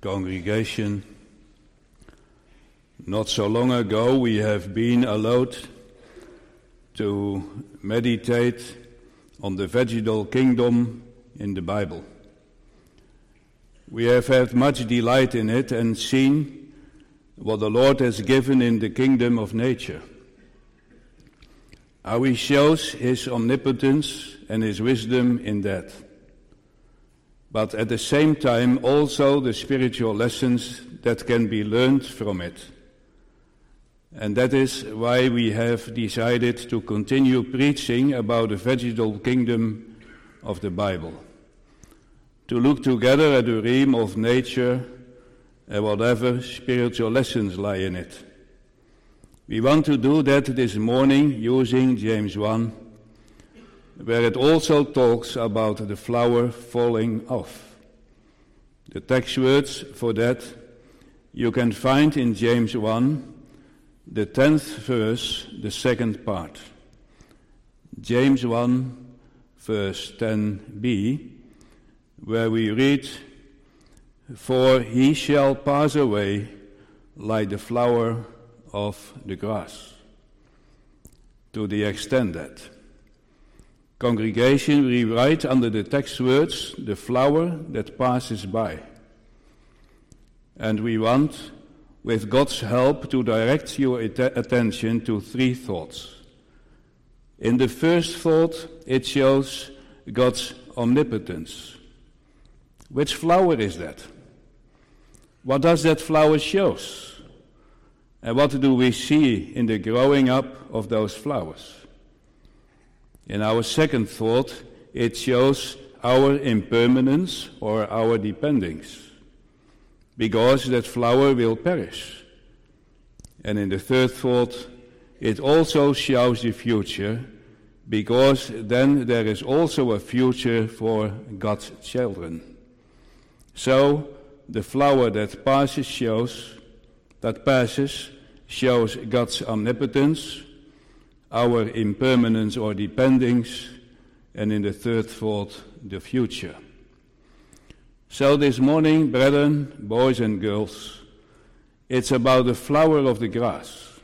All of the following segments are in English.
congregation. Not so long ago, we have been allowed to meditate on the vegetal kingdom in the Bible. We have had much delight in it and seen what the Lord has given in the kingdom of nature. How he shows his omnipotence and his wisdom in that but at the same time also the spiritual lessons that can be learned from it. And that is why we have decided to continue preaching about the vegetal kingdom of the Bible. To look together at the realm of nature and whatever spiritual lessons lie in it. We want to do that this morning using James 1 where it also talks about the flower falling off. The text words for that you can find in James 1, the 10th verse, the second part. James 1, verse 10b, where we read, For he shall pass away like the flower of the grass. To the extent that Congregation, we write under the text words, the flower that passes by. And we want, with God's help, to direct your attention to three thoughts. In the first thought, it shows God's omnipotence. Which flower is that? What does that flower show? And what do we see in the growing up of those flowers? In our second thought, it shows our impermanence or our dependence, because that flower will perish. And in the third thought, it also shows the future, because then there is also a future for God's children. So, the flower that passes shows, that passes, shows God's omnipotence, our impermanence or dependence, and in the third thought, the future. So this morning, brethren, boys and girls, it's about the flower of the grass.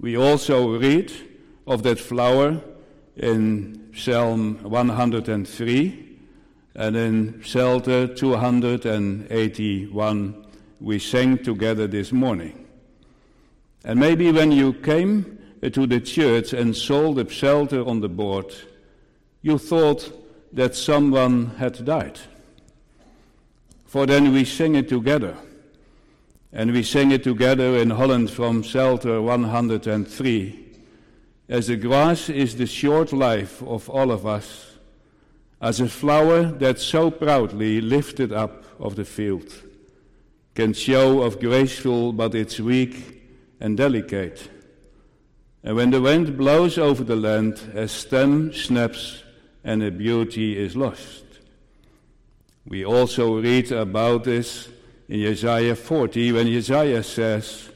We also read of that flower in Psalm 103 and in Psalter 281 we sang together this morning. And maybe when you came to the church and saw the psalter on the board, you thought that someone had died. For then we sing it together. And we sing it together in Holland from Psalter 103. As the grass is the short life of all of us, as a flower that so proudly lifted up of the field, can show of graceful but it's weak and delicate and when the wind blows over the land, a stem snaps and a beauty is lost. We also read about this in Isaiah 40 when Isaiah says,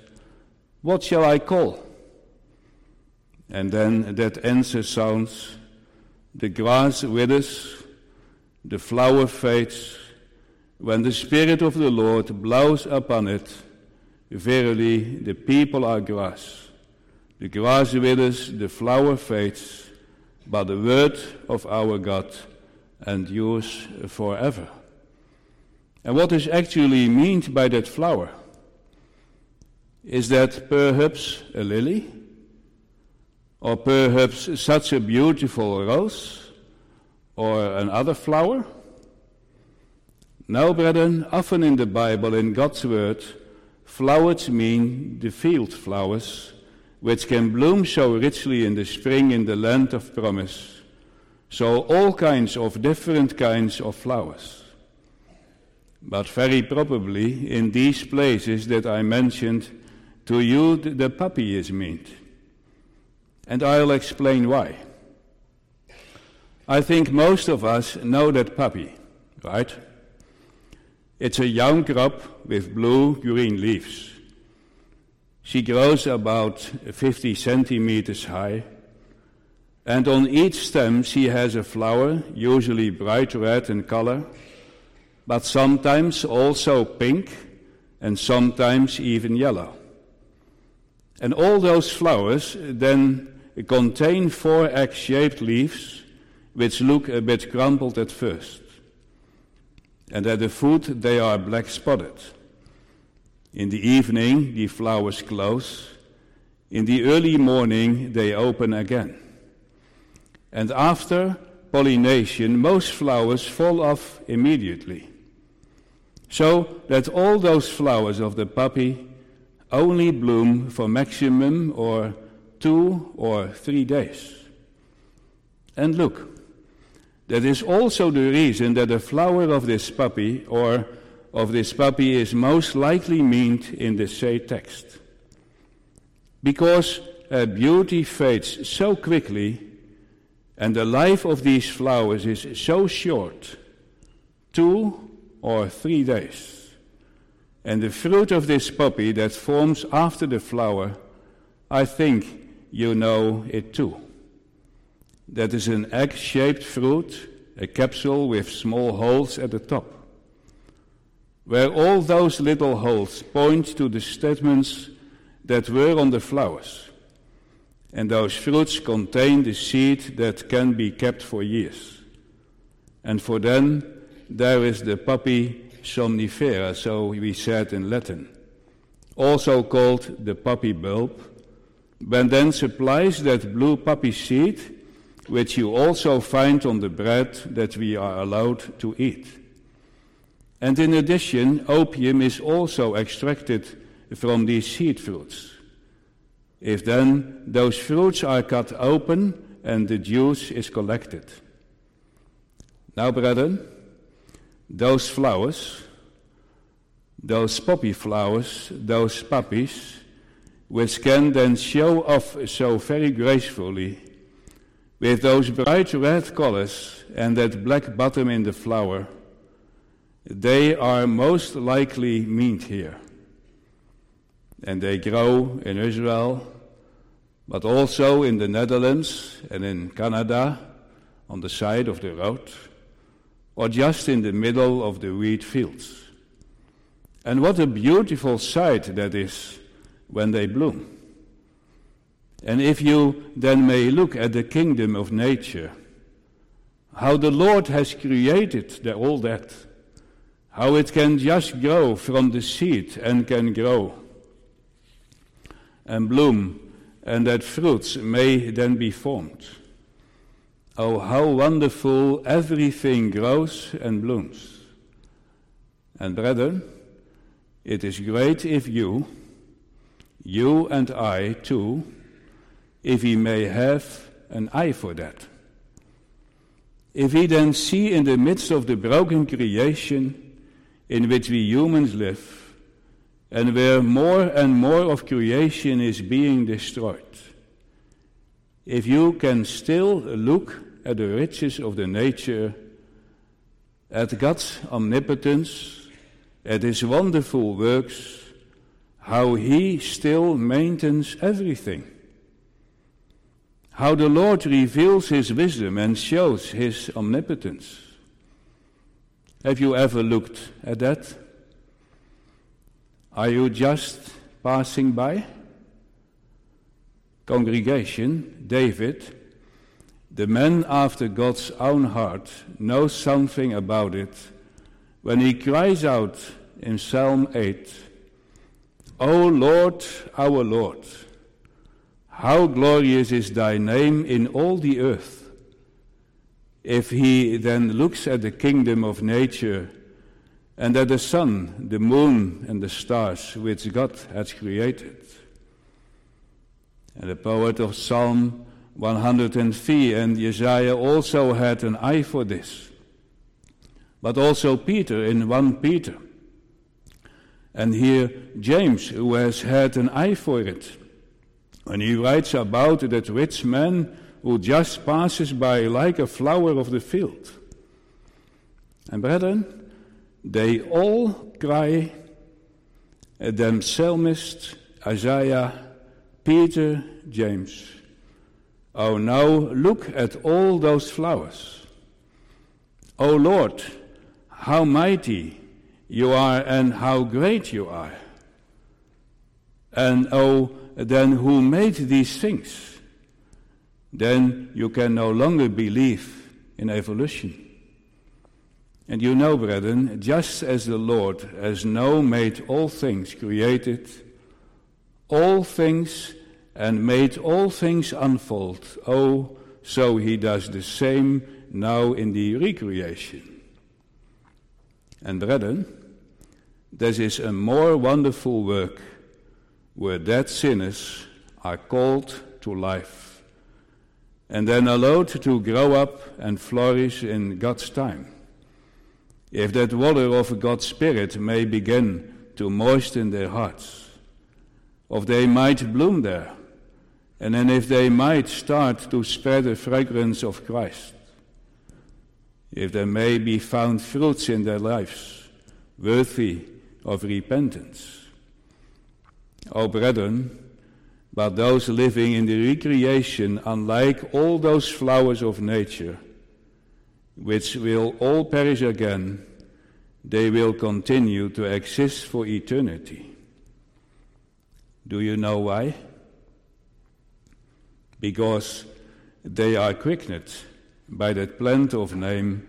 What shall I call? And then that answer sounds, The grass withers, the flower fades. When the Spirit of the Lord blows upon it, verily the people are grass. The grass withers, the flower fades, but the word of our God endures forever. And what is actually meant by that flower? Is that perhaps a lily? Or perhaps such a beautiful rose? Or another flower? Now, brethren, often in the Bible, in God's Word, flowers mean the field flowers which can bloom so richly in the spring in the land of promise. So all kinds of different kinds of flowers. But very probably in these places that I mentioned, to you the poppy is meant. And I'll explain why. I think most of us know that poppy, right? It's a young crop with blue green leaves. She grows about 50 centimeters high, and on each stem she has a flower, usually bright red in color, but sometimes also pink and sometimes even yellow. And all those flowers then contain four egg shaped leaves which look a bit crumpled at first. And at the foot they are black spotted. In the evening the flowers close. In the early morning they open again. And after pollination, most flowers fall off immediately. So that all those flowers of the poppy only bloom for maximum or two or three days. And look, that is also the reason that the flower of this poppy or of this poppy is most likely meant in the say text. Because uh, beauty fades so quickly and the life of these flowers is so short two or three days. And the fruit of this poppy that forms after the flower, I think you know it too. That is an egg shaped fruit, a capsule with small holes at the top, where all those little holes point to the stamens that were on the flowers and those fruits contain the seed that can be kept for years. And for them, there is the poppy somnifera, so we said in Latin, also called the poppy bulb, but then supplies that blue poppy seed, which you also find on the bread that we are allowed to eat. And in addition, opium is also extracted from these seed fruits. If then those fruits are cut open and the juice is collected. Now, brethren, those flowers, those poppy flowers, those poppies, which can then show off so very gracefully with those bright red colors and that black bottom in the flower, they are most likely meant here. And they grow in Israel, but also in the Netherlands and in Canada on the side of the road, or just in the middle of the wheat fields. And what a beautiful sight that is when they bloom. And if you then may look at the kingdom of nature, how the Lord has created all that, how it can just grow from the seed and can grow and bloom, and that fruits may then be formed. Oh, how wonderful everything grows and blooms. And brethren, it is great if you, you and I too, if we may have an eye for that. If we then see in the midst of the broken creation in which we humans live, and where more and more of creation is being destroyed. If you can still look at the riches of the nature, at God's omnipotence, at His wonderful works, how He still maintains everything. How the Lord reveals His wisdom and shows His omnipotence. Have you ever looked at that? Are you just passing by? Congregation, David, the man after God's own heart, knows something about it when he cries out in Psalm 8, O Lord, our Lord, how glorious is thy name in all the earth. If he then looks at the kingdom of nature, and at the sun, the moon, and the stars which God has created. And the poet of Psalm 103 and Isaiah also had an eye for this. But also Peter in 1 Peter. And here James, who has had an eye for it. When he writes about that rich man who just passes by like a flower of the field. And brethren, they all cry, them psalmist, Isaiah, Peter, James. Oh, now look at all those flowers. Oh Lord, how mighty you are and how great you are. And oh, then who made these things? Then you can no longer believe in evolution. And you know, brethren, just as the Lord has now made all things created, all things and made all things unfold, oh, so he does the same now in the recreation. And brethren, this is a more wonderful work where dead sinners are called to life and then allowed to grow up and flourish in God's time. If that water of God's Spirit may begin to moisten their hearts, if they might bloom there, and then if they might start to spread the fragrance of Christ, if there may be found fruits in their lives worthy of repentance. O brethren, but those living in the recreation, unlike all those flowers of nature, which will all perish again, they will continue to exist for eternity. Do you know why? Because they are quickened by that plant of name,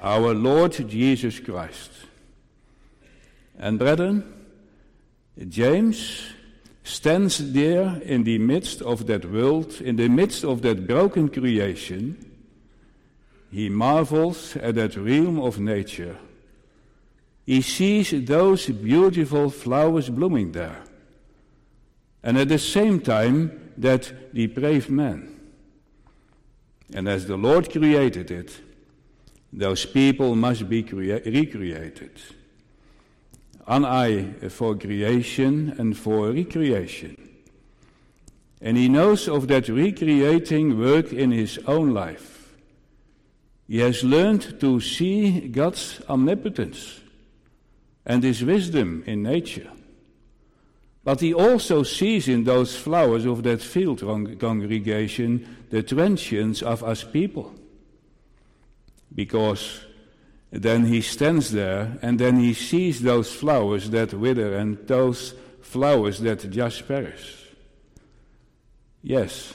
our Lord Jesus Christ. And brethren, James stands there in the midst of that world, in the midst of that broken creation. He marvels at that realm of nature. He sees those beautiful flowers blooming there. And at the same time, that depraved man. And as the Lord created it, those people must be crea- recreated. An eye for creation and for recreation. And he knows of that recreating work in his own life. He has learned to see God's omnipotence and his wisdom in nature. But he also sees in those flowers of that field congregation the transience of us people. Because then he stands there and then he sees those flowers that wither and those flowers that just perish. Yes,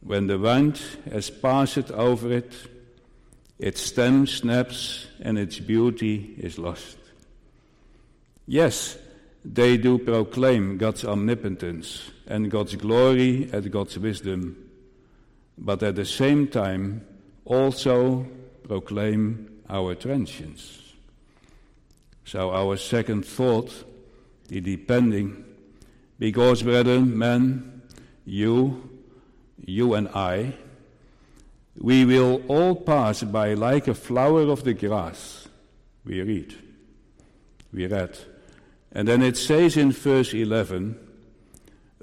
when the wind has passed over it, its stem snaps and its beauty is lost. Yes, they do proclaim God's omnipotence and God's glory and God's wisdom, but at the same time also proclaim our transience. So, our second thought, the depending, because, brethren, men, you, you and I, we will all pass by like a flower of the grass. We read. We read. And then it says in verse 11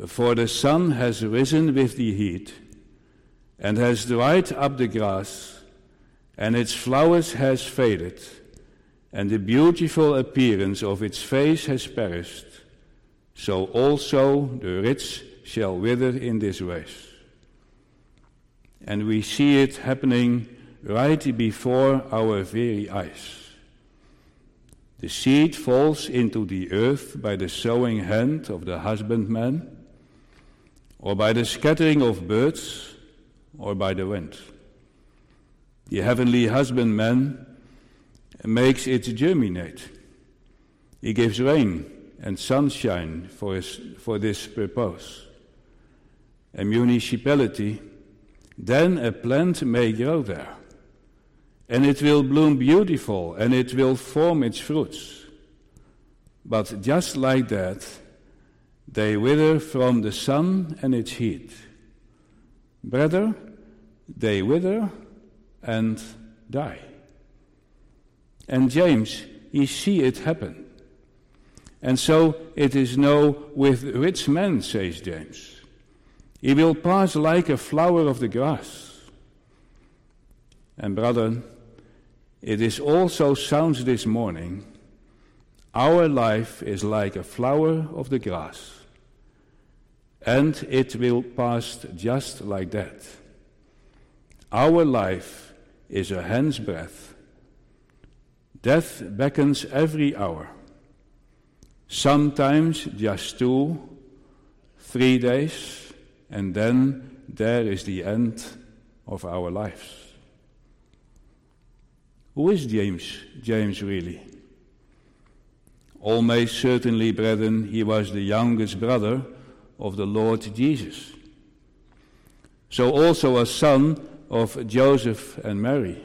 For the sun has risen with the heat, and has dried up the grass, and its flowers has faded, and the beautiful appearance of its face has perished. So also the rich shall wither in this race. And we see it happening right before our very eyes. The seed falls into the earth by the sowing hand of the husbandman, or by the scattering of birds, or by the wind. The heavenly husbandman makes it germinate. He gives rain and sunshine for, his, for this purpose. A municipality, then a plant may grow there and it will bloom beautiful and it will form its fruits. But just like that, they wither from the sun and its heat. Brother, they wither and die. And James, he see it happen. And so it is no with rich men, says James. He will pass like a flower of the grass. And brother, it is also sounds this morning our life is like a flower of the grass, and it will pass just like that. Our life is a hand's breadth Death beckons every hour. Sometimes just two, three days, and then there is the end of our lives. Who is James? James really? Almost certainly, brethren, he was the youngest brother of the Lord Jesus. So also a son of Joseph and Mary.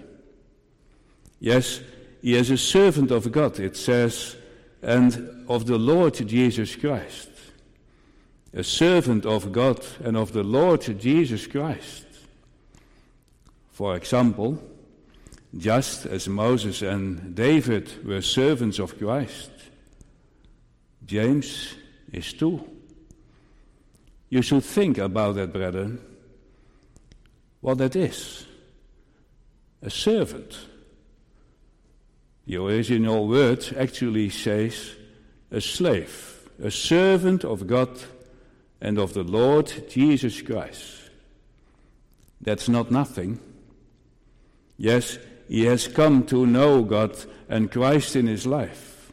Yes, he is a servant of God, it says, and of the Lord Jesus Christ. A servant of God and of the Lord Jesus Christ. For example, just as Moses and David were servants of Christ, James is too. You should think about that, brethren, what that is. A servant. The original word actually says a slave, a servant of God and of the Lord Jesus Christ. That's not nothing. Yes, he has come to know God and Christ in his life.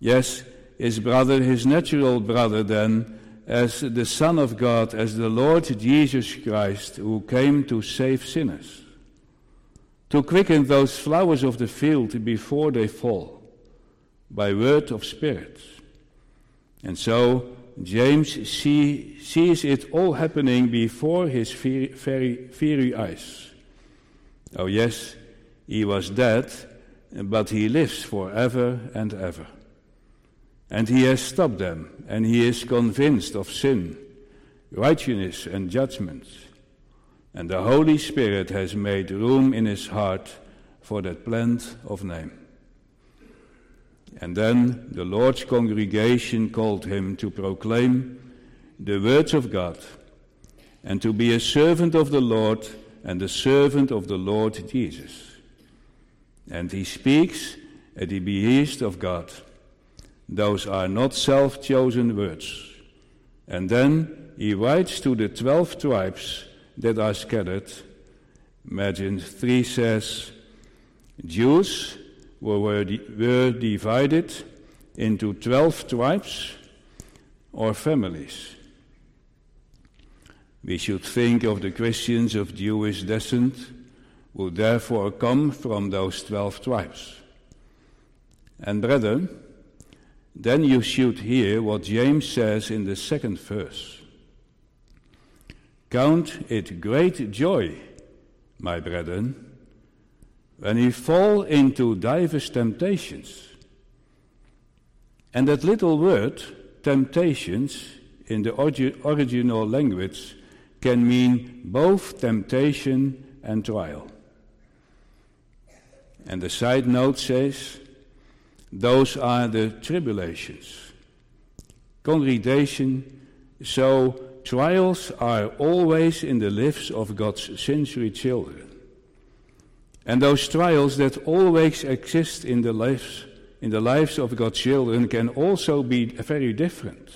Yes, his brother, his natural brother, then, as the Son of God, as the Lord Jesus Christ, who came to save sinners, to quicken those flowers of the field before they fall, by word of Spirit. And so James see, sees it all happening before his very, very, very eyes. Oh, yes, he was dead, but he lives forever and ever. And he has stopped them, and he is convinced of sin, righteousness, and judgment. And the Holy Spirit has made room in his heart for that plant of name. And then the Lord's congregation called him to proclaim the words of God and to be a servant of the Lord and the servant of the Lord Jesus. And he speaks at the behest of God. Those are not self chosen words. And then he writes to the twelve tribes that are scattered. Imagine 3 says, Jews were, were divided into 12 tribes or families. We should think of the Christians of Jewish descent who therefore come from those 12 tribes. And brethren, then you should hear what James says in the second verse. Count it great joy, my brethren, when you fall into divers temptations. And that little word, temptations, in the original language can mean both temptation and trial. And the side note says, those are the tribulations. Congregation, so trials are always in the lives of God's sensory children. And those trials that always exist in the lives, in the lives of God's children can also be very different.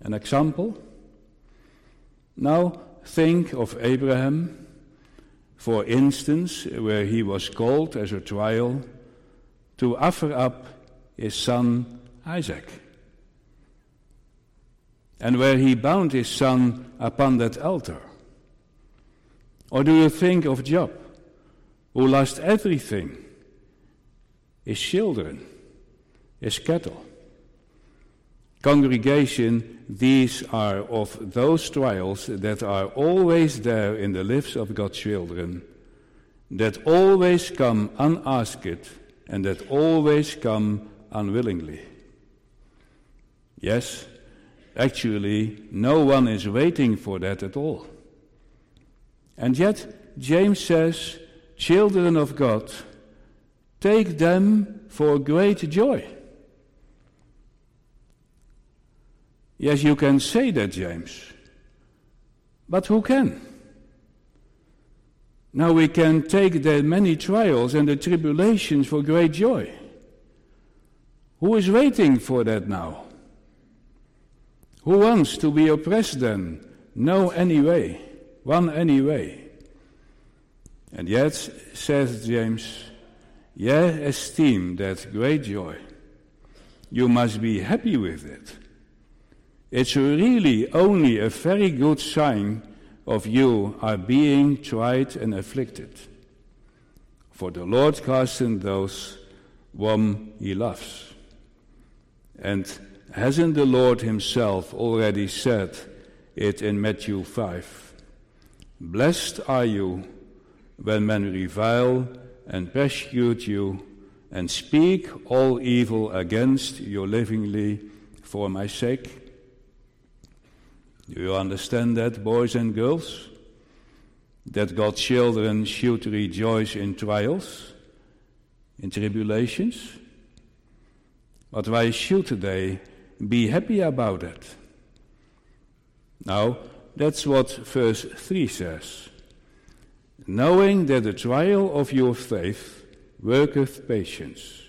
An example? Now think of Abraham, for instance, where he was called as a trial to offer up his son Isaac. And where he bound his son upon that altar. Or do you think of Job? who lost everything his children, his cattle. Congregation, these are of those trials that are always there in the lives of God's children, that always come unasked and that always come unwillingly. Yes, actually, no one is waiting for that at all. And yet, James says, children of God, take them for great joy. Yes, you can say that, James. But who can? Now we can take the many trials and the tribulations for great joy. Who is waiting for that now? Who wants to be oppressed then? No, anyway. One anyway. And yet, says James, ye esteem that great joy. You must be happy with it. It's really only a very good sign of you are being tried and afflicted. For the Lord castens those whom he loves. And hasn't the Lord himself already said it in Matthew 5? Blessed are you when men revile and persecute you and speak all evil against you livingly for my sake. Do you understand that, boys and girls? That God's children should rejoice in trials, in tribulations? But why should they be happy about it? Now, that's what verse 3 says. Knowing that the trial of your faith worketh patience.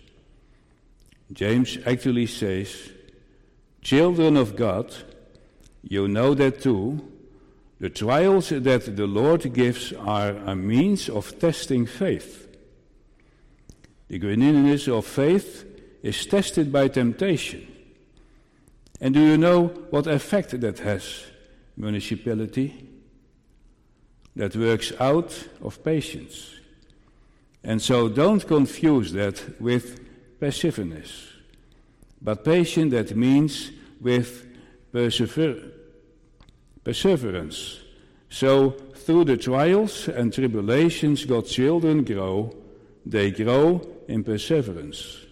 James actually says, Children of God, you know that too. The trials that the Lord gives are a means of testing faith. The genuineness of faith is tested by temptation. And do you know what effect that has? Municipality that works out of patience. And so don't confuse that with passiveness. But patience that means with perseverance perseverance. So, through the trials and tribulations God's children grow, they grow in perseverance.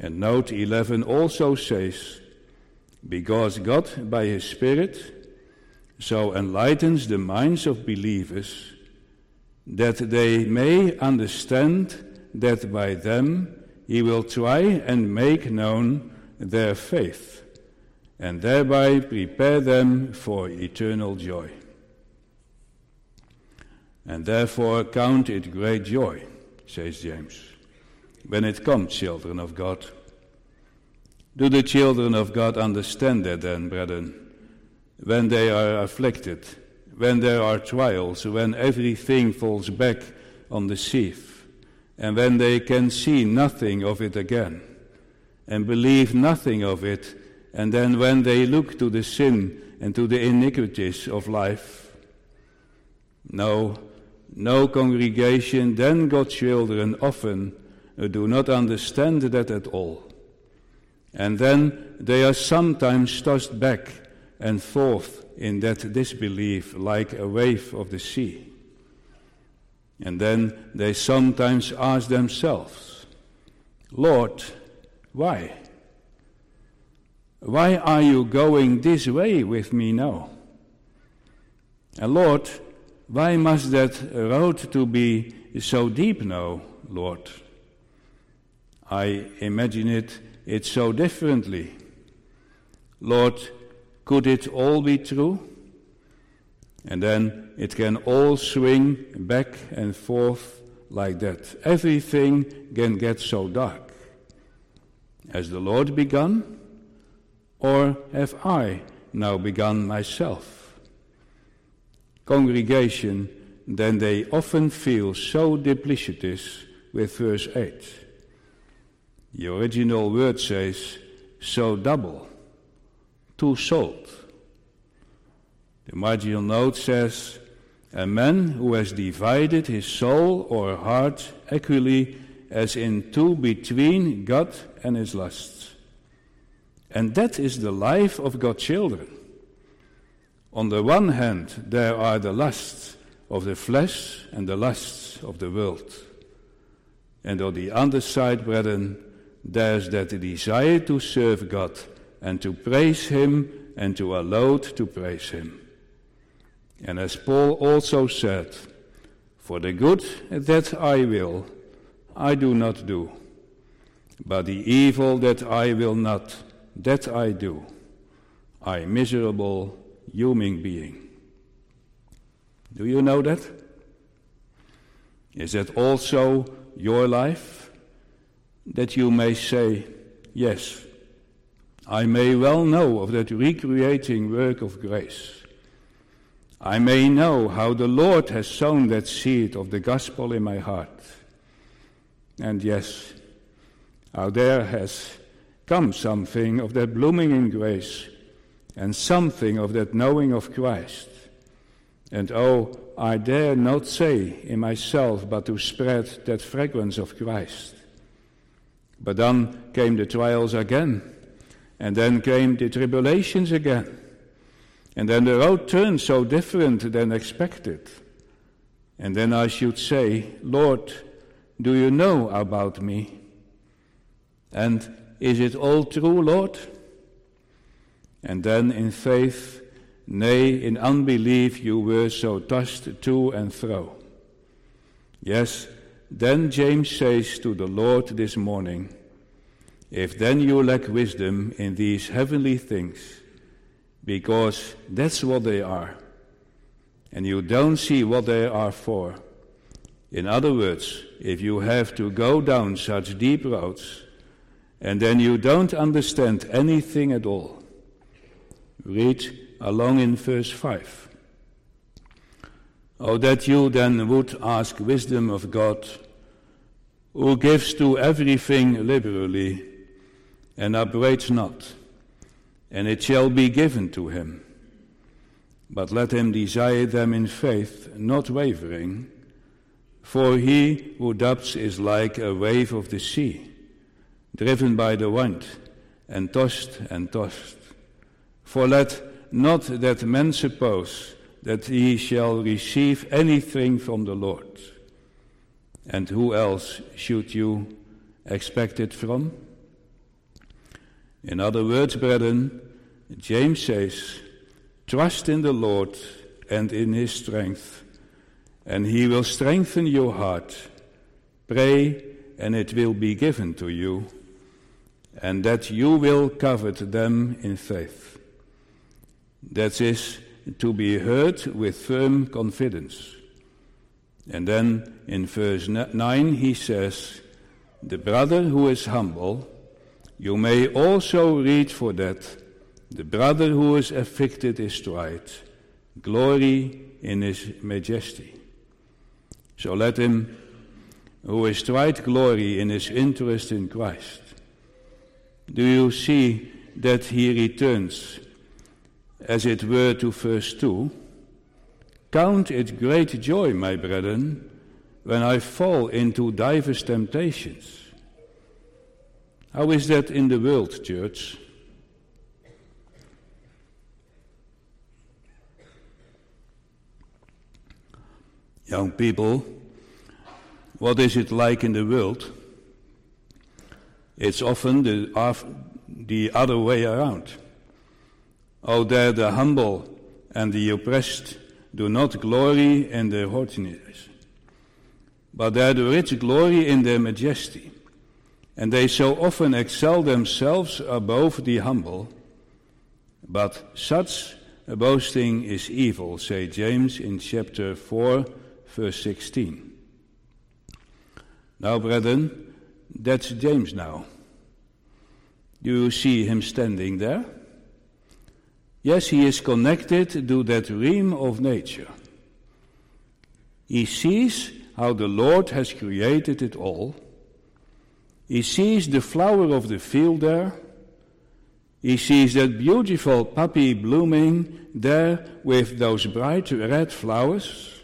And note 11 also says, Because God, by His Spirit, so enlightens the minds of believers that they may understand that by them He will try and make known their faith and thereby prepare them for eternal joy. And therefore count it great joy, says James, when it comes, children of God. Do the children of God understand that then, brethren? When they are afflicted, when there are trials, when everything falls back on the sieve, and when they can see nothing of it again, and believe nothing of it and then when they look to the sin and to the iniquities of life, no, no congregation, then God's children often do not understand that at all. And then they are sometimes tossed back and forth in that disbelief like a wave of the sea. And then they sometimes ask themselves, Lord, why? Why are you going this way with me now? And Lord, why must that road to be so deep now, Lord? I imagine it it so differently. Lord, could it all be true? And then it can all swing back and forth like that. Everything can get so dark. Has the Lord begun? Or have I now begun myself? Congregation, then they often feel so duplicitous with verse 8. The original word says, so double, two sold. The marginal note says, a man who has divided his soul or heart equally as in two between God and his lusts. And that is the life of God's children. On the one hand, there are the lusts of the flesh and the lusts of the world. And on the other side, brethren, there's that desire to serve God and to praise Him and to allow to praise Him. And as Paul also said, For the good that I will, I do not do, but the evil that I will not, that I do, I miserable human being. Do you know that? Is that also your life? That you may say, Yes, I may well know of that recreating work of grace. I may know how the Lord has sown that seed of the gospel in my heart. And yes, out there has come something of that blooming in grace and something of that knowing of Christ. And oh, I dare not say in myself but to spread that fragrance of Christ. But then came the trials again, and then came the tribulations again. And then the road turned so different than expected. And then I should say, Lord, do you know about me? And is it all true, Lord? And then in faith, nay, in unbelief, you were so tossed to and fro. Yes, then James says to the Lord this morning, If then you lack wisdom in these heavenly things, because that's what they are, and you don't see what they are for. In other words, if you have to go down such deep roads, and then you don't understand anything at all, read along in verse 5. Oh, that you then would ask wisdom of God, who gives to everything liberally and upbraids not, and it shall be given to him. But let him desire them in faith, not wavering. For he who doubts is like a wave of the sea, driven by the wind, and tossed and tossed. For let not that man suppose that he shall receive anything from the Lord. And who else should you expect it from? In other words, brethren, James says, Trust in the Lord and in his strength, and he will strengthen your heart. Pray, and it will be given to you, and that you will covet them in faith. That is to be heard with firm confidence. And then in verse 9 he says, The brother who is humble, you may also read for that. The brother who is afflicted is tried. Glory in his majesty. So let him who is tried glory in his interest in Christ. Do you see that he returns, as it were, to verse 2? Count it great joy, my brethren, when I fall into divers temptations how is that in the world, church? Young people, what is it like in the world? It's often the, the other way around. Oh, there the humble and the oppressed do not glory in their haughtiness, but there the rich glory in their majesty and they so often excel themselves above the humble. But such boasting is evil, say James in chapter 4, verse 16. Now, brethren, that's James now. Do you see him standing there? Yes, he is connected to that realm of nature. He sees how the Lord has created it all he sees the flower of the field there. He sees that beautiful poppy blooming there with those bright red flowers.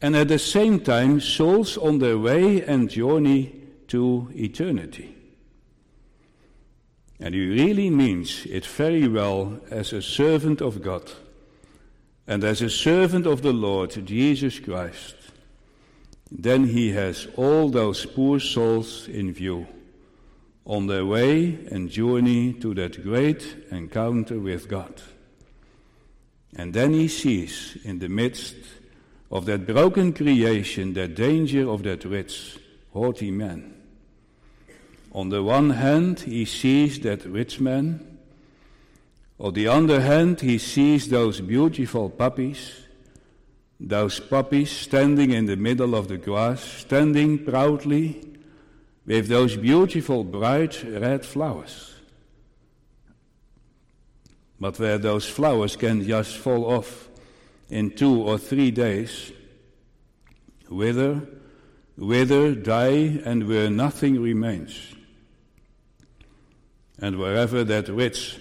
And at the same time, souls on their way and journey to eternity. And he really means it very well as a servant of God and as a servant of the Lord Jesus Christ then he has all those poor souls in view on their way and journey to that great encounter with God. And then he sees in the midst of that broken creation that danger of that rich, haughty man. On the one hand, he sees that rich man. On the other hand, he sees those beautiful puppies those puppies standing in the middle of the grass, standing proudly with those beautiful bright red flowers. But where those flowers can just fall off in two or three days, wither wither, die, and where nothing remains. And wherever that witch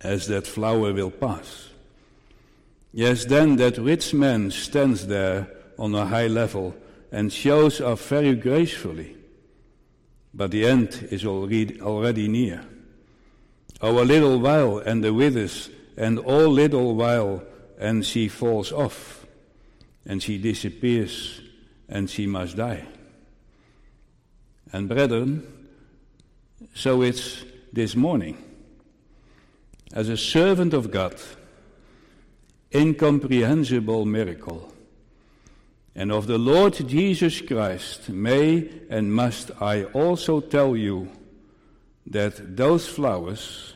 as that flower will pass. Yes, then that rich man stands there on a high level and shows off very gracefully. But the end is already, near. A little while, and the withers, and all little while, and she falls off, and she disappears, and she must die. And brethren, so it's this morning. As a servant of God, incomprehensible miracle. And of the Lord Jesus Christ, may and must I also tell you that those flowers,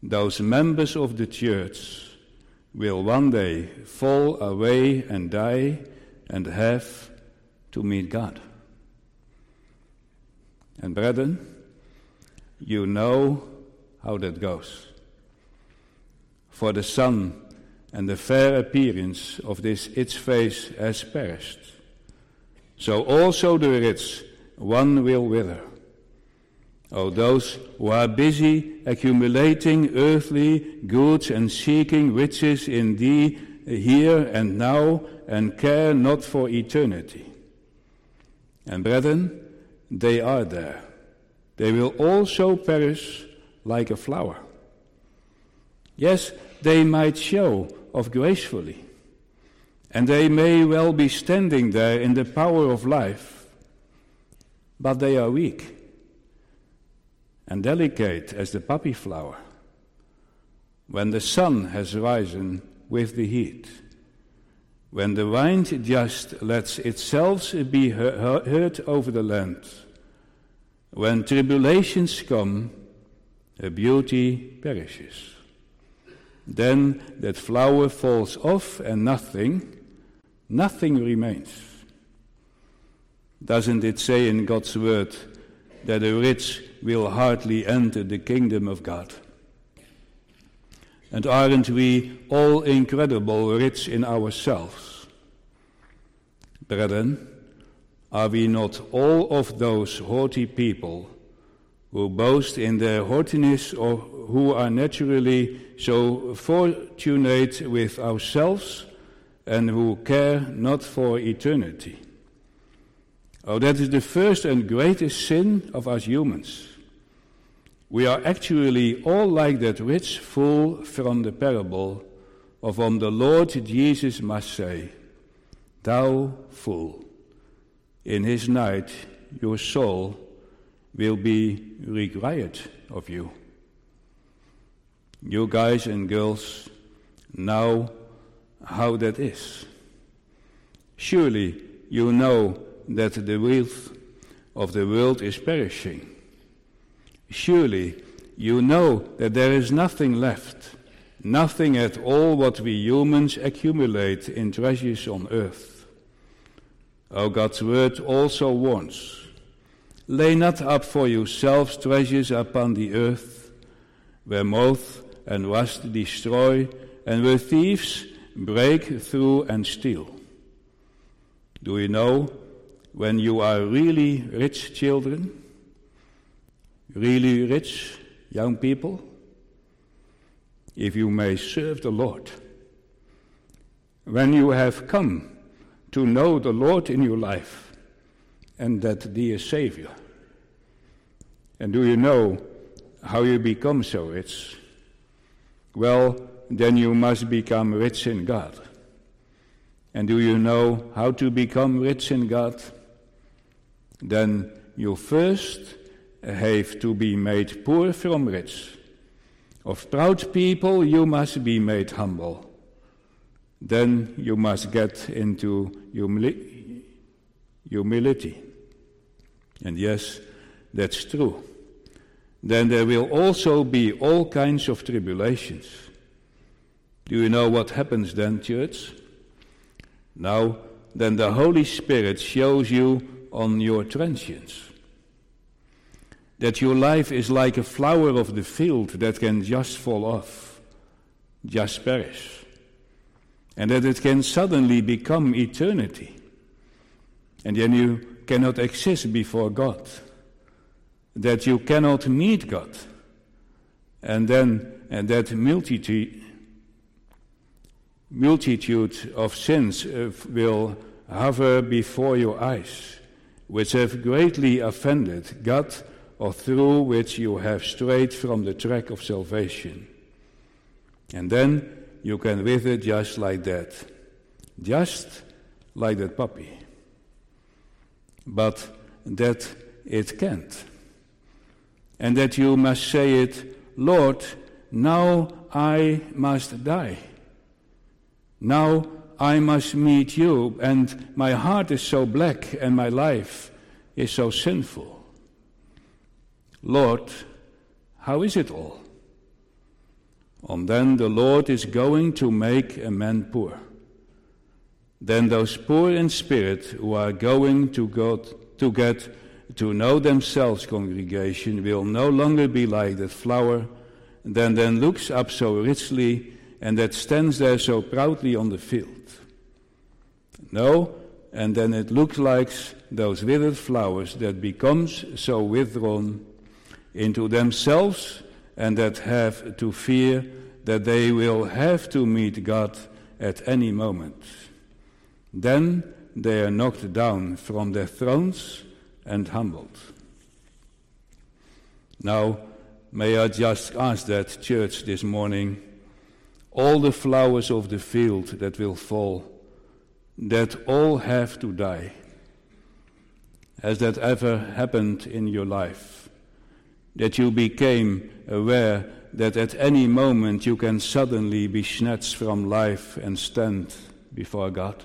those members of the church, will one day fall away and die and have to meet God. And brethren, you know how that goes. For the sun and the fair appearance of this its face has perished. So also the rich, one will wither. Oh, those who are busy accumulating earthly goods and seeking riches in thee here and now and care not for eternity. And brethren, they are there. They will also perish like a flower. Yes, they might show of gracefully, and they may well be standing there in the power of life, but they are weak and delicate as the poppy flower when the sun has risen with the heat, when the wind just lets itself be heard over the land, when tribulations come, her beauty perishes. Then that flower falls off and nothing, nothing remains. Doesn't it say in God's word that the rich will hardly enter the kingdom of God? And aren't we all incredible rich in ourselves? Brethren, are we not all of those haughty people who boast in their haughtiness or who are naturally so fortunate with ourselves and who care not for eternity. Oh, that is the first and greatest sin of us humans. We are actually all like that rich fool from the parable of whom the Lord Jesus must say, Thou fool, in his night your soul will be required of you. You guys and girls know how that is. Surely you know that the wealth of the world is perishing. Surely you know that there is nothing left, nothing at all what we humans accumulate in treasures on earth. Oh, God's word also warns Lay not up for yourselves treasures upon the earth, where moth and rust destroy, and where thieves break through and steal. Do you know when you are really rich children? Really rich young people? If you may serve the Lord. When you have come to know the Lord in your life and that dear Savior. And do you know how you become so rich? Well, then you must become rich in God. And do you know how to become rich in God? Then you first have to be made poor from rich. Of proud people you must be made humble. Then you must get into humili- humility. And yes, that's true then there will also be all kinds of tribulations. Do you know what happens then, church? Now, then the Holy Spirit shows you on your transience that your life is like a flower of the field that can just fall off, just perish, and that it can suddenly become eternity. and then you cannot exist before God, that you cannot meet God, and then and that multitude, multitude of sins uh, will hover before your eyes, which have greatly offended God, or through which you have strayed from the track of salvation. And then you can wither just like that, just like that puppy. But that it can't. And that you must say it, Lord, now I must die. Now I must meet you, and my heart is so black and my life is so sinful. Lord, how is it all? And then the Lord is going to make a man poor. Then those poor in spirit who are going to, God, to get to know themselves, congregation, will no longer be like that flower that then looks up so richly and that stands there so proudly on the field. No, and then it looks like those withered flowers that becomes so withdrawn into themselves and that have to fear that they will have to meet God at any moment. Then they are knocked down from their thrones and humbled. Now, may I just ask that church this morning all the flowers of the field that will fall, that all have to die. Has that ever happened in your life? That you became aware that at any moment you can suddenly be snatched from life and stand before God?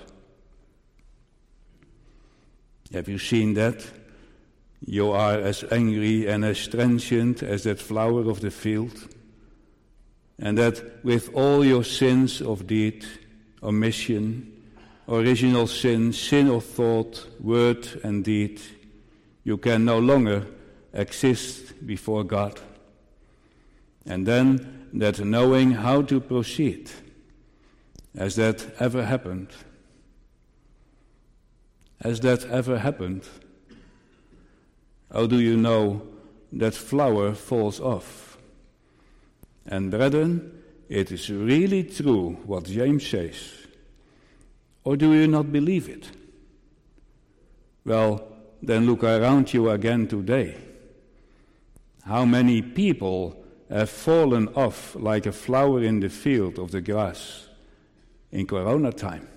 Have you seen that? You are as angry and as transient as that flower of the field, and that with all your sins of deed, omission, original sin, sin of thought, word, and deed, you can no longer exist before God. And then that knowing how to proceed. Has that ever happened? Has that ever happened? How do you know that flower falls off? And brethren, it is really true what James says. Or do you not believe it? Well, then look around you again today. How many people have fallen off like a flower in the field of the grass in Corona time?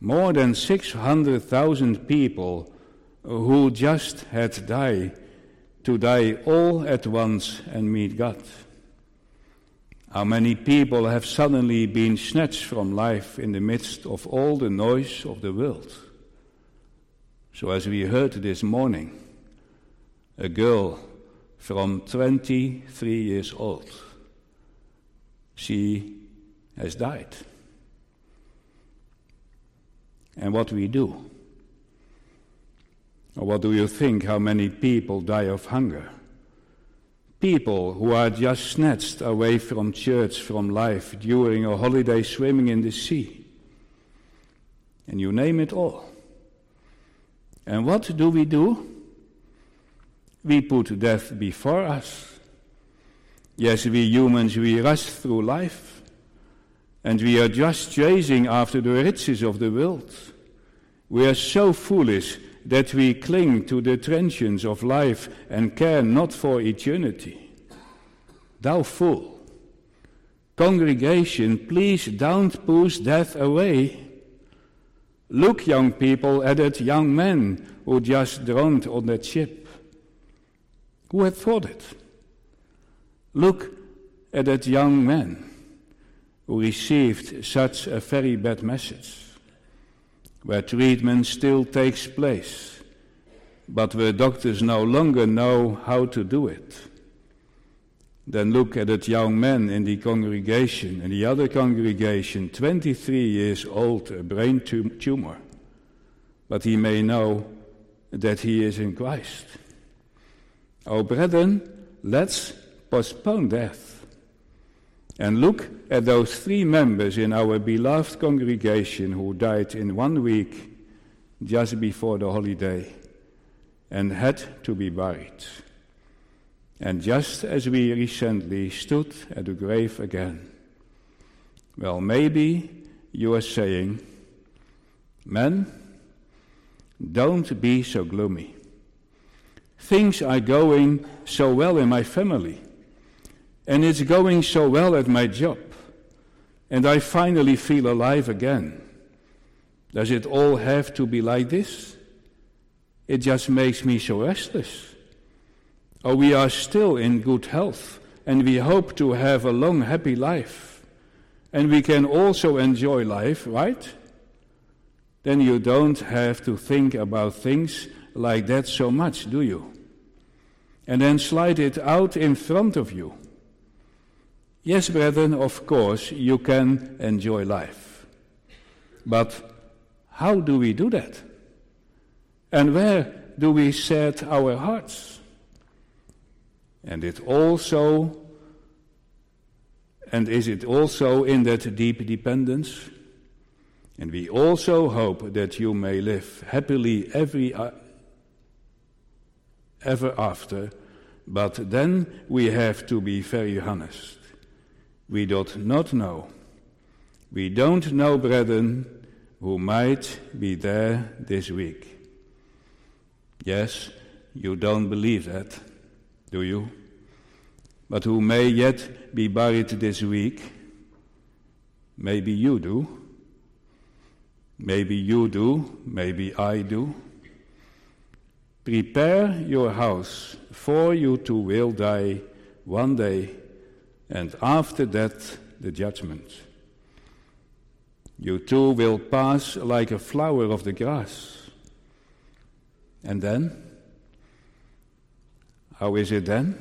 More than 600,000 people who just had died to die all at once and meet God. How many people have suddenly been snatched from life in the midst of all the noise of the world? So, as we heard this morning, a girl from 23 years old, she has died. And what do we do? Or what do you think how many people die of hunger? People who are just snatched away from church, from life, during a holiday swimming in the sea. And you name it all. And what do we do? We put death before us. Yes, we humans, we rush through life. And we are just chasing after the riches of the world. We are so foolish that we cling to the transience of life and care not for eternity. Thou fool! Congregation, please don't push death away. Look, young people, at that young man who just drowned on that ship. Who had thought it? Look at that young man who received such a very bad message where treatment still takes place, but where doctors no longer know how to do it. Then look at that young man in the congregation, in the other congregation, 23 years old, a brain tumor. But he may know that he is in Christ. Oh, brethren, let's postpone death and look at those three members in our beloved congregation who died in one week just before the holiday and had to be buried. And just as we recently stood at the grave again, well, maybe you are saying, Men, don't be so gloomy. Things are going so well in my family, and it's going so well at my job, and I finally feel alive again. Does it all have to be like this? It just makes me so restless. Oh, we are still in good health, and we hope to have a long, happy life. And we can also enjoy life, right? Then you don't have to think about things like that so much, do you? And then slide it out in front of you. Yes, brethren, of course, you can enjoy life. But how do we do that? And where do we set our hearts? And it also and is it also in that deep dependence? And we also hope that you may live happily every ever after, but then we have to be very honest. We do not know. We don't know, brethren, who might be there this week. Yes, you don't believe that, do you? But who may yet be buried this week? Maybe you do. Maybe you do. Maybe I do. Prepare your house, for you too will die one day, and after that, the judgment. You too will pass like a flower of the grass. And then? How is it then?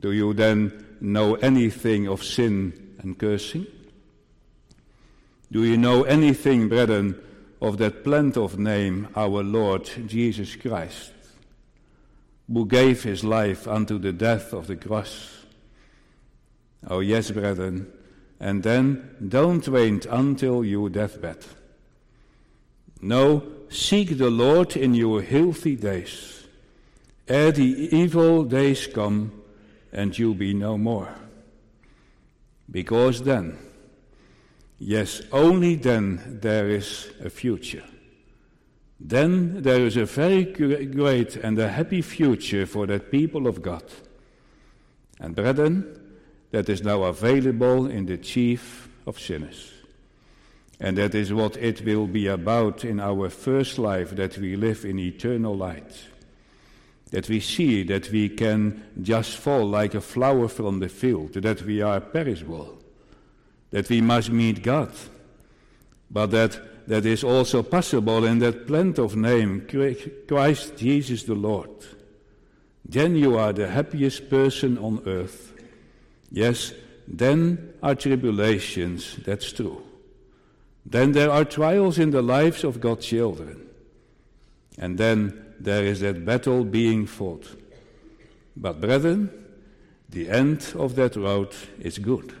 Do you then know anything of sin and cursing? Do you know anything, brethren, of that of name, our Lord Jesus Christ, who gave his life unto the death of the cross? Oh, yes, brethren, and then don't wait until your deathbed. No, seek the Lord in your healthy days, ere the evil days come and you be no more. Because then, yes, only then there is a future. Then there is a very great and a happy future for that people of God. And brethren, that is now available in the chief of sinners. And that is what it will be about in our first life that we live in eternal light. That we see that we can just fall like a flower from the field, that we are perishable, that we must meet God, but that that is also possible in that plant of name, Christ Jesus the Lord. Then you are the happiest person on earth. Yes, then are tribulations, that's true. Then there are trials in the lives of God's children. And then there is that battle being fought. But, brethren, the end of that road is good,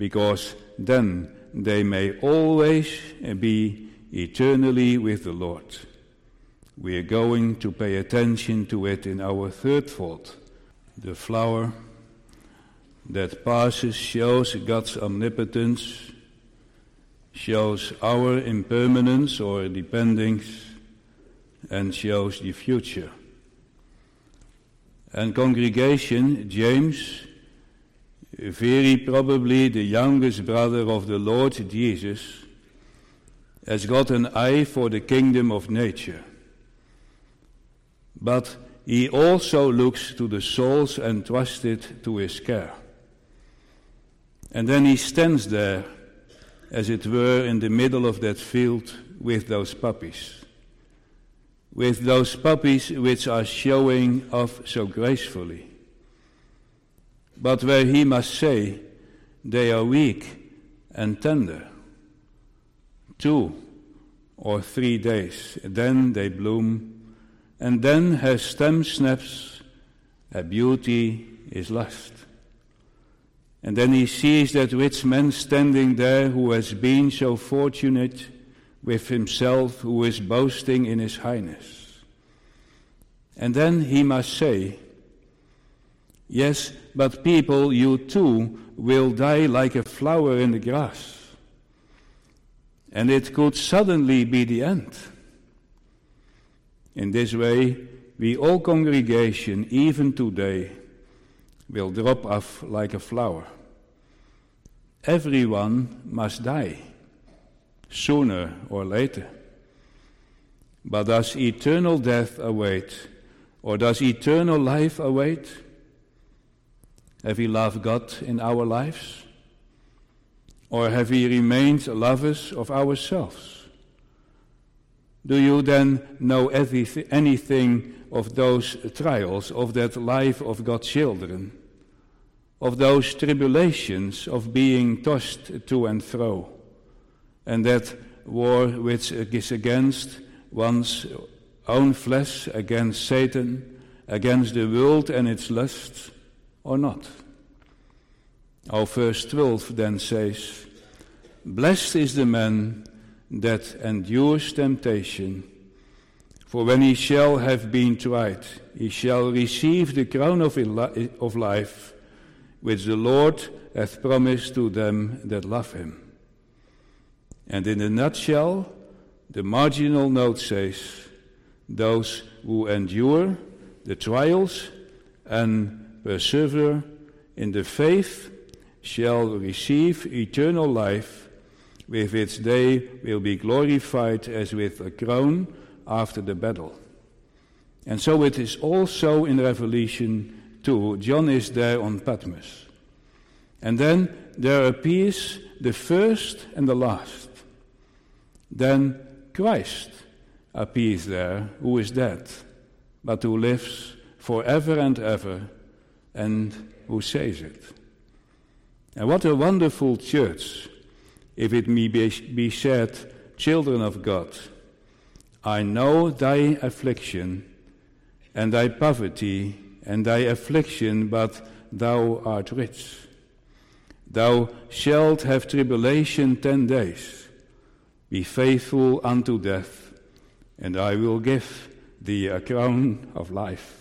because then they may always be eternally with the Lord. We are going to pay attention to it in our third thought. The flower that passes shows God's omnipotence shows our impermanence or dependence and shows the future. And congregation, James, very probably the youngest brother of the Lord Jesus, has got an eye for the kingdom of nature. But he also looks to the souls entrusted to his care. And then he stands there as it were, in the middle of that field with those puppies. With those puppies which are showing off so gracefully. But where he must say, they are weak and tender. Two or three days, then they bloom, and then her stem snaps, her beauty is lost. And then he sees that rich man standing there who has been so fortunate with himself who is boasting in his highness. And then he must say, Yes, but people, you too will die like a flower in the grass. And it could suddenly be the end. In this way, we all congregation, even today, will drop off like a flower. Everyone must die, sooner or later. But does eternal death await, or does eternal life await? Have we loved God in our lives? Or have we remained lovers of ourselves? Do you then know anything of those trials, of that life of God's children? of those tribulations of being tossed to and fro, and that war which is against one's own flesh, against Satan, against the world and its lusts, or not. Our verse 12 then says, Blessed is the man that endures temptation, for when he shall have been tried, he shall receive the crown of, of life which the Lord hath promised to them that love him. And in a nutshell, the marginal note says, those who endure the trials and persevere in the faith shall receive eternal life, with which they will be glorified as with a crown after the battle. And so it is also in Revelation 2, John is there on Patmos. And then there appears the first and the last. Then Christ appears there, who is dead, but who lives forever and ever, and who says it. And what a wonderful church, if it may be said, children of God. I know thy affliction and thy poverty and thy affliction, but thou art rich. Thou shalt have tribulation ten days. Be faithful unto death, and I will give thee a crown of life.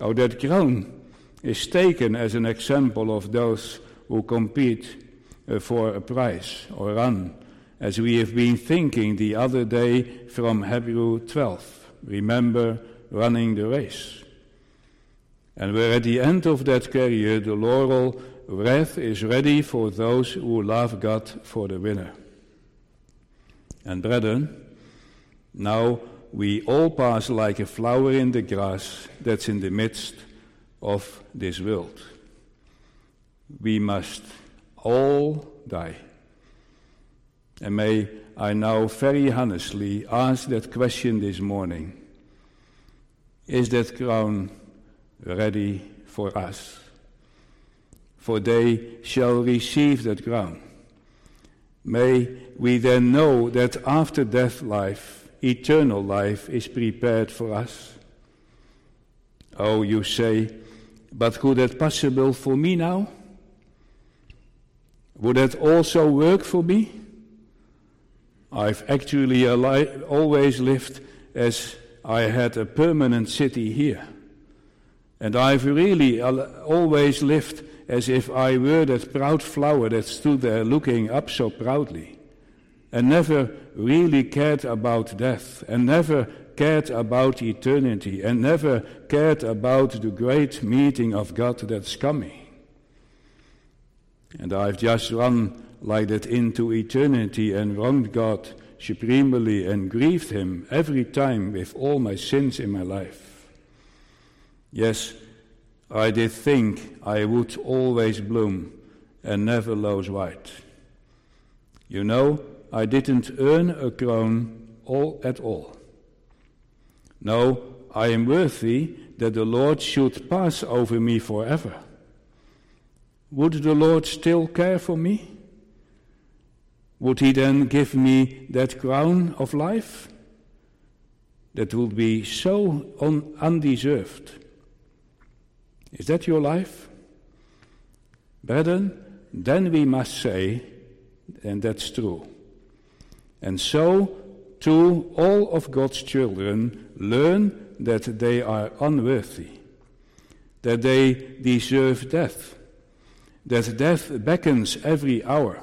Oh, that crown is taken as an example of those who compete uh, for a prize or run, as we have been thinking the other day from Hebrew 12. Remember running the race. And where at the end of that career the laurel wreath is ready for those who love God for the winner. And brethren, now we all pass like a flower in the grass that's in the midst of this world. We must all die. And may I now very honestly ask that question this morning Is that crown ready for us. For they shall receive that crown. May we then know that after death life, eternal life is prepared for us. Oh, you say, but could that possible for me now? Would that also work for me? I've actually always lived as I had a permanent city here. And I've really always lived as if I were that proud flower that stood there looking up so proudly, and never really cared about death, and never cared about eternity, and never cared about the great meeting of God that's coming. And I've just run like that into eternity and wronged God supremely and grieved Him every time with all my sins in my life. Yes, I did think I would always bloom and never lose white. You know, I didn't earn a crown all at all. No, I am worthy that the Lord should pass over me forever. Would the Lord still care for me? Would he then give me that crown of life? That would be so un- undeserved. Is that your life? Brethren, then we must say, and that's true, And so, too, all of God's children learn that they are unworthy, that they deserve death, that death beckons every hour,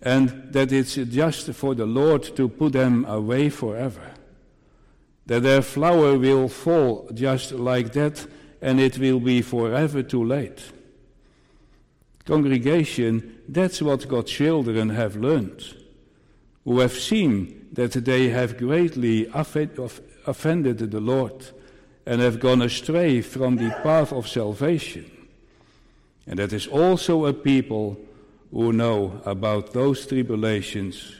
and that it's just for the Lord to put them away forever, that their flower will fall just like that, and it will be forever too late. Congregation, that's what God's children have learned, who have seen that they have greatly offended the Lord and have gone astray from the path of salvation. And that is also a people who know about those tribulations,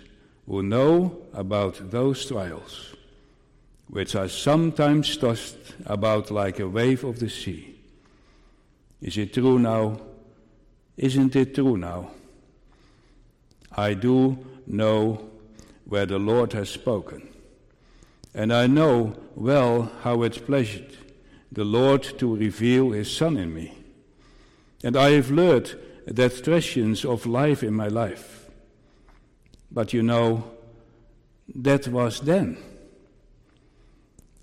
who know about those trials, which are sometimes tossed about like a wave of the sea. Is it true now? Isn't it true now? I do know where the Lord has spoken, and I know well how it pleasured the Lord to reveal his Son in me. And I have learned that treasures of life in my life. But you know, that was then.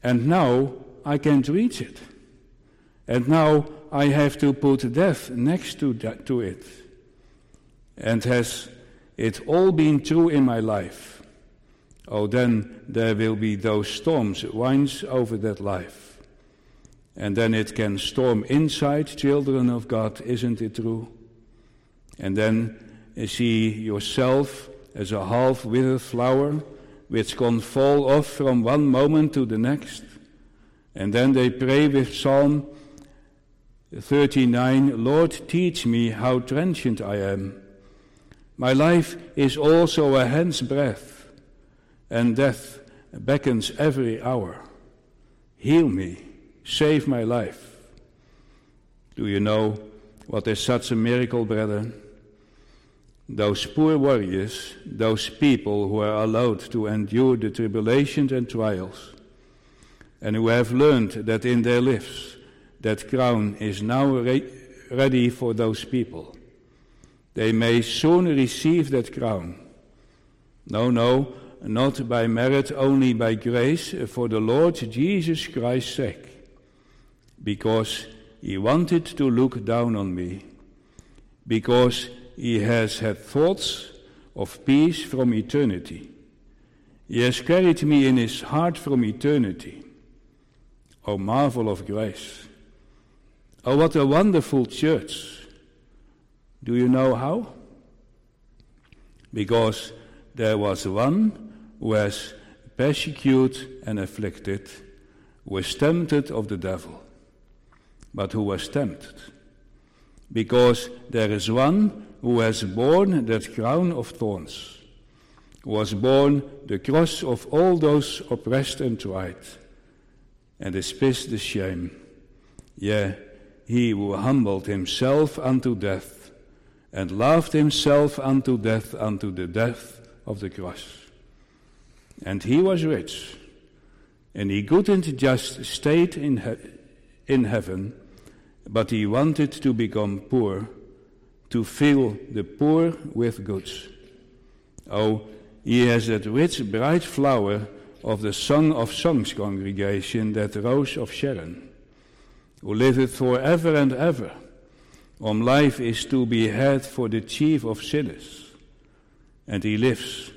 And now I can't reach it. And now I have to put death next to, that, to it. And has it all been true in my life? Oh, then there will be those storms It winds over that life. And then it can storm inside children of God, isn't it true? And then you see yourself as a half withered flower which can fall off from one moment to the next. And then they pray with Psalm 39 Lord, teach me how transient I am. My life is also a hand's breadth, and death beckons every hour. Heal me, save my life. Do you know what is such a miracle, brethren? Those poor warriors, those people who are allowed to endure the tribulations and trials, and who have learned that in their lives that crown is now re- ready for those people. They may soon receive that crown. No, no, not by merit, only by grace, for the Lord Jesus Christ's sake, because he wanted to look down on me, because he has had thoughts of peace from eternity. He has carried me in his heart from eternity. O marvel of grace! Oh, what a wonderful church. Do you know how? Because there was one was persecuted and afflicted, was tempted of the devil, but who was tempted. Because there is one who has borne that crown of thorns, who was borne the cross of all those oppressed and tried, and despised the shame. Yea, he who humbled himself unto death, and loved himself unto death, unto the death of the cross. And he was rich, and he couldn't just stay in, he- in heaven, but he wanted to become poor, to fill the poor with goods. Oh, he has that rich, bright flower of the Song of Songs congregation, that rose of Sharon who liveth for ever and ever, whom life is to be had for the chief of sinners. And he lives,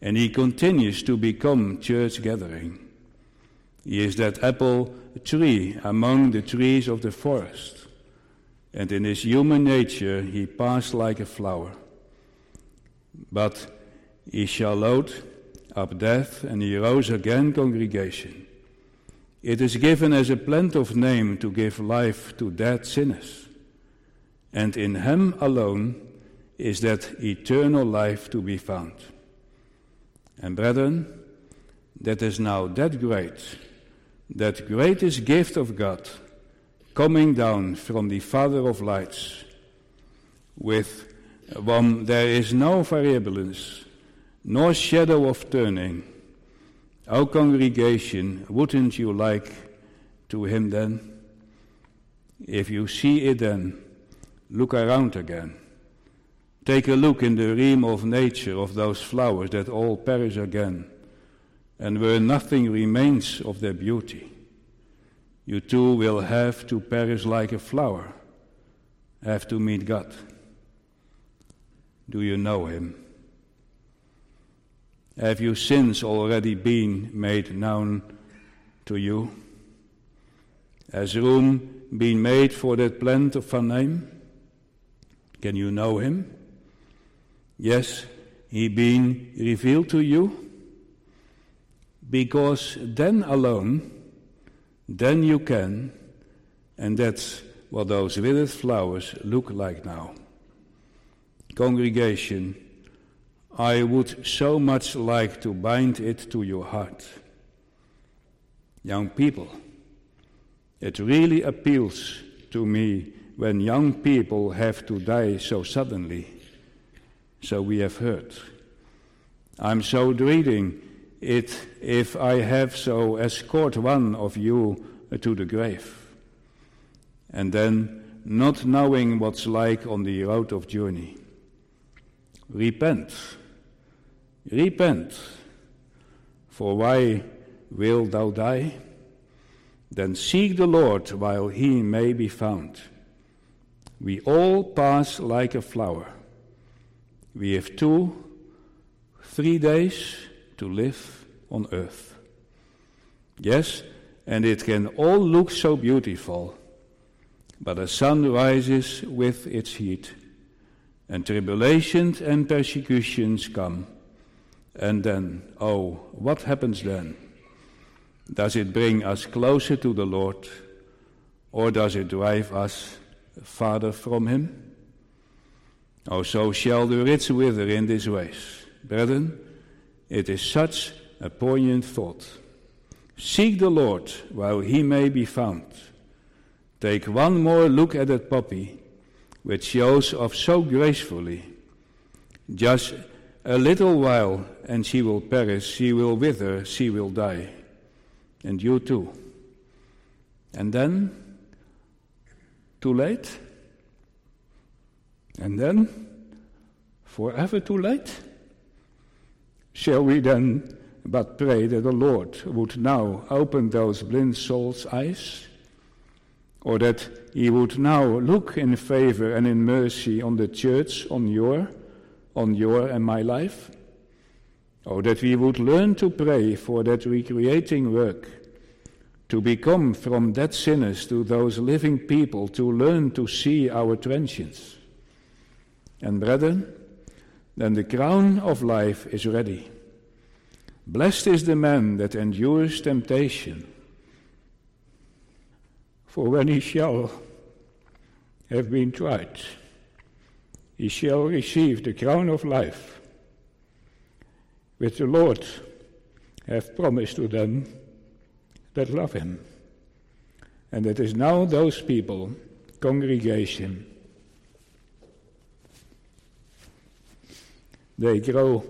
and he continues to become church gathering. He is that apple tree among the trees of the forest, and in his human nature he passed like a flower. But he shall load up death, and he rose again, congregation. It is given as a plant of name to give life to dead sinners. And in him alone is that eternal life to be found. And brethren, that is now that great, that greatest gift of God coming down from the Father of lights, with whom there is no variableness, nor shadow of turning our congregation, wouldn't you like to him then? If you see it then, look around again. Take a look in the realm of nature of those flowers that all perish again, and where nothing remains of their beauty. You too will have to perish like a flower, have to meet God. Do you know Him? Have your sins already been made known to you? Has room been made for that plant of a name? Can you know him? Yes, he been revealed to you? Because then alone, then you can, and that's what those withered flowers look like now. Congregation, I would so much like to bind it to your heart. Young people, it really appeals to me when young people have to die so suddenly. So we have heard. I'm so dreading it if I have so escort one of you to the grave. And then not knowing what's like on the road of journey. Repent Repent, for why wilt thou die? Then seek the Lord while he may be found. We all pass like a flower. We have two, three days to live on earth. Yes, and it can all look so beautiful, but the sun rises with its heat, and tribulations and persecutions come and then, oh, what happens then? Does it bring us closer to the Lord, or does it drive us farther from Him? Oh, so shall the rich wither in this ways. Brethren, it is such a poignant thought. Seek the Lord while He may be found. Take one more look at that poppy, which shows off so gracefully. Just a little while, and she will perish, she will wither, she will die. And you too. And then, too late? And then, forever too late? Shall we then but pray that the Lord would now open those blind souls' eyes? Or that He would now look in favor and in mercy on the church, on your on your and my life? Oh, that we would learn to pray for that recreating work, to become from dead sinners to those living people, to learn to see our transience. And brethren, then the crown of life is ready. Blessed is the man that endures temptation, for when he shall have been tried, he shall receive the crown of life, which the Lord hath promised to them that love him. And it is now those people, congregation, they grow,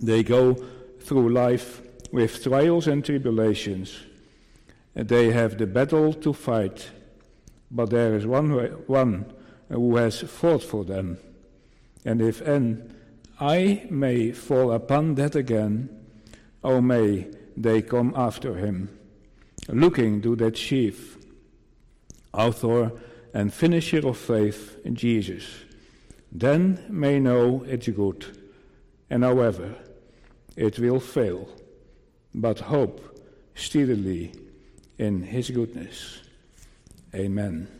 they go through life with trials and tribulations, and they have the battle to fight, but there is one, one who has fought for them. And if and I may fall upon that again, oh may they come after him, looking to that chief, author and finisher of faith Jesus. Then may know it's good, and however, it will fail, but hope steadily in his goodness. Amen.